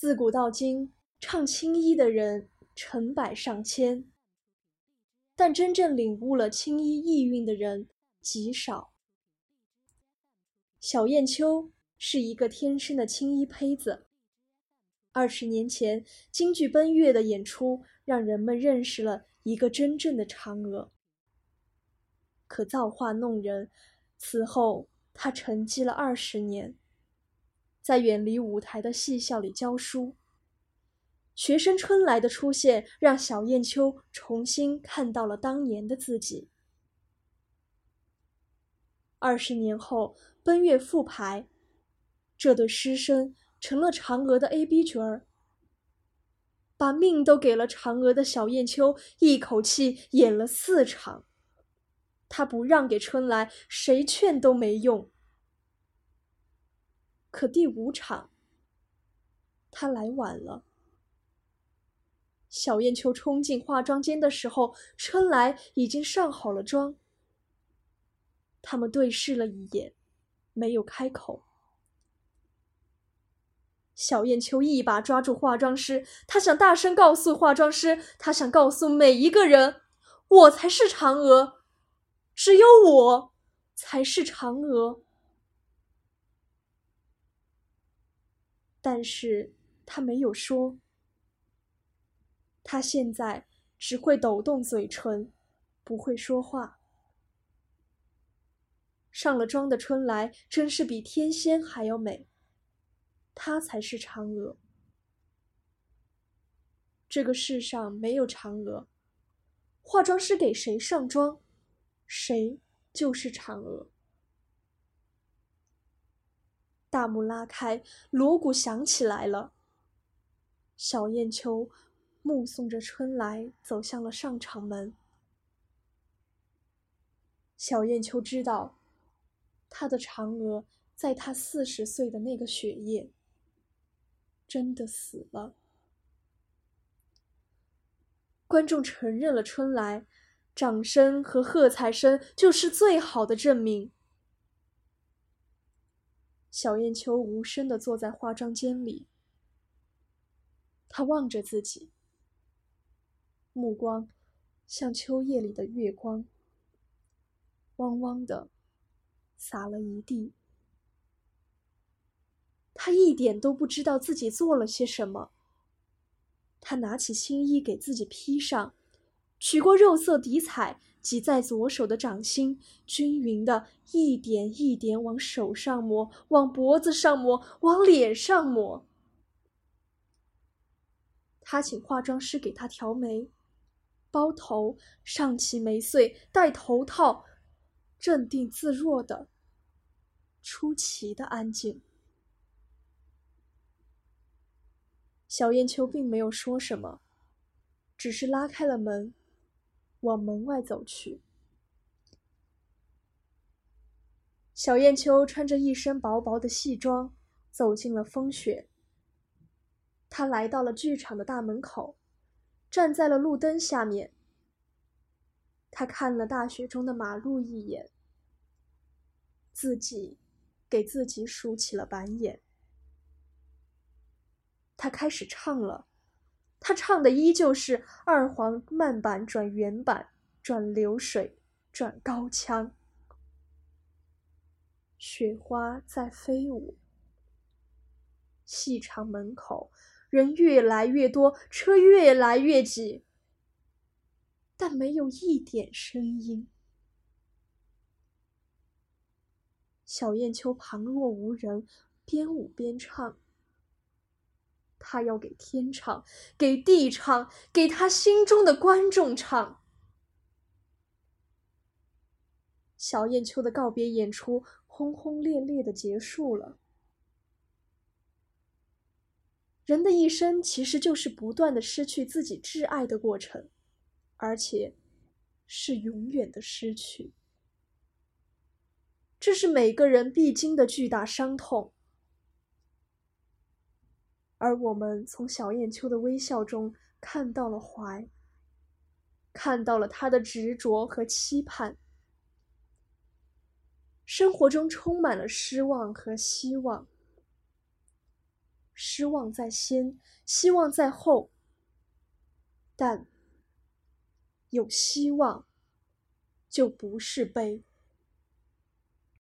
自古到今，唱青衣的人成百上千，但真正领悟了青衣意蕴的人极少。小燕秋是一个天生的青衣胚子。二十年前，京剧《奔月》的演出让人们认识了一个真正的嫦娥。可造化弄人，此后他沉寂了二十年，在远离舞台的戏校里教书。学生春来的出现，让小燕秋重新看到了当年的自己。二十年后，《奔月》复排，这对师生。成了嫦娥的 A B 角儿，把命都给了嫦娥的小燕秋，一口气演了四场。他不让给春来，谁劝都没用。可第五场，他来晚了。小燕秋冲进化妆间的时候，春来已经上好了妆。他们对视了一眼，没有开口。小燕秋一把抓住化妆师，她想大声告诉化妆师，她想告诉每一个人，我才是嫦娥，只有我才是嫦娥。但是她没有说，她现在只会抖动嘴唇，不会说话。上了妆的春来，真是比天仙还要美。她才是嫦娥。这个世上没有嫦娥，化妆师给谁上妆，谁就是嫦娥。大幕拉开，锣鼓响起来了。小燕秋目送着春来走向了上场门。小燕秋知道，他的嫦娥在他四十岁的那个雪夜。真的死了。观众承认了春来，掌声和喝彩声就是最好的证明。小燕秋无声的坐在化妆间里，她望着自己，目光像秋夜里的月光，汪汪的洒了一地。他一点都不知道自己做了些什么。他拿起新衣给自己披上，取过肉色底彩，挤在左手的掌心，均匀的一点一点往手上抹，往脖子上抹，往脸上抹。他请化妆师给他调眉、包头，上起眉穗，戴头套，镇定自若的，出奇的安静。小燕秋并没有说什么，只是拉开了门，往门外走去。小燕秋穿着一身薄薄的戏装，走进了风雪。她来到了剧场的大门口，站在了路灯下面。她看了大雪中的马路一眼，自己给自己数起了板眼。他开始唱了，他唱的依旧是二黄慢板转原板转流水转高腔。雪花在飞舞，戏场门口人越来越多，车越来越挤，但没有一点声音。小燕秋旁若无人，边舞边唱。他要给天唱，给地唱，给他心中的观众唱。小燕秋的告别演出轰轰烈烈的结束了。人的一生其实就是不断的失去自己挚爱的过程，而且是永远的失去。这是每个人必经的巨大伤痛。而我们从小燕秋的微笑中看到了怀，看到了他的执着和期盼。生活中充满了失望和希望，失望在先，希望在后。但有希望，就不是悲。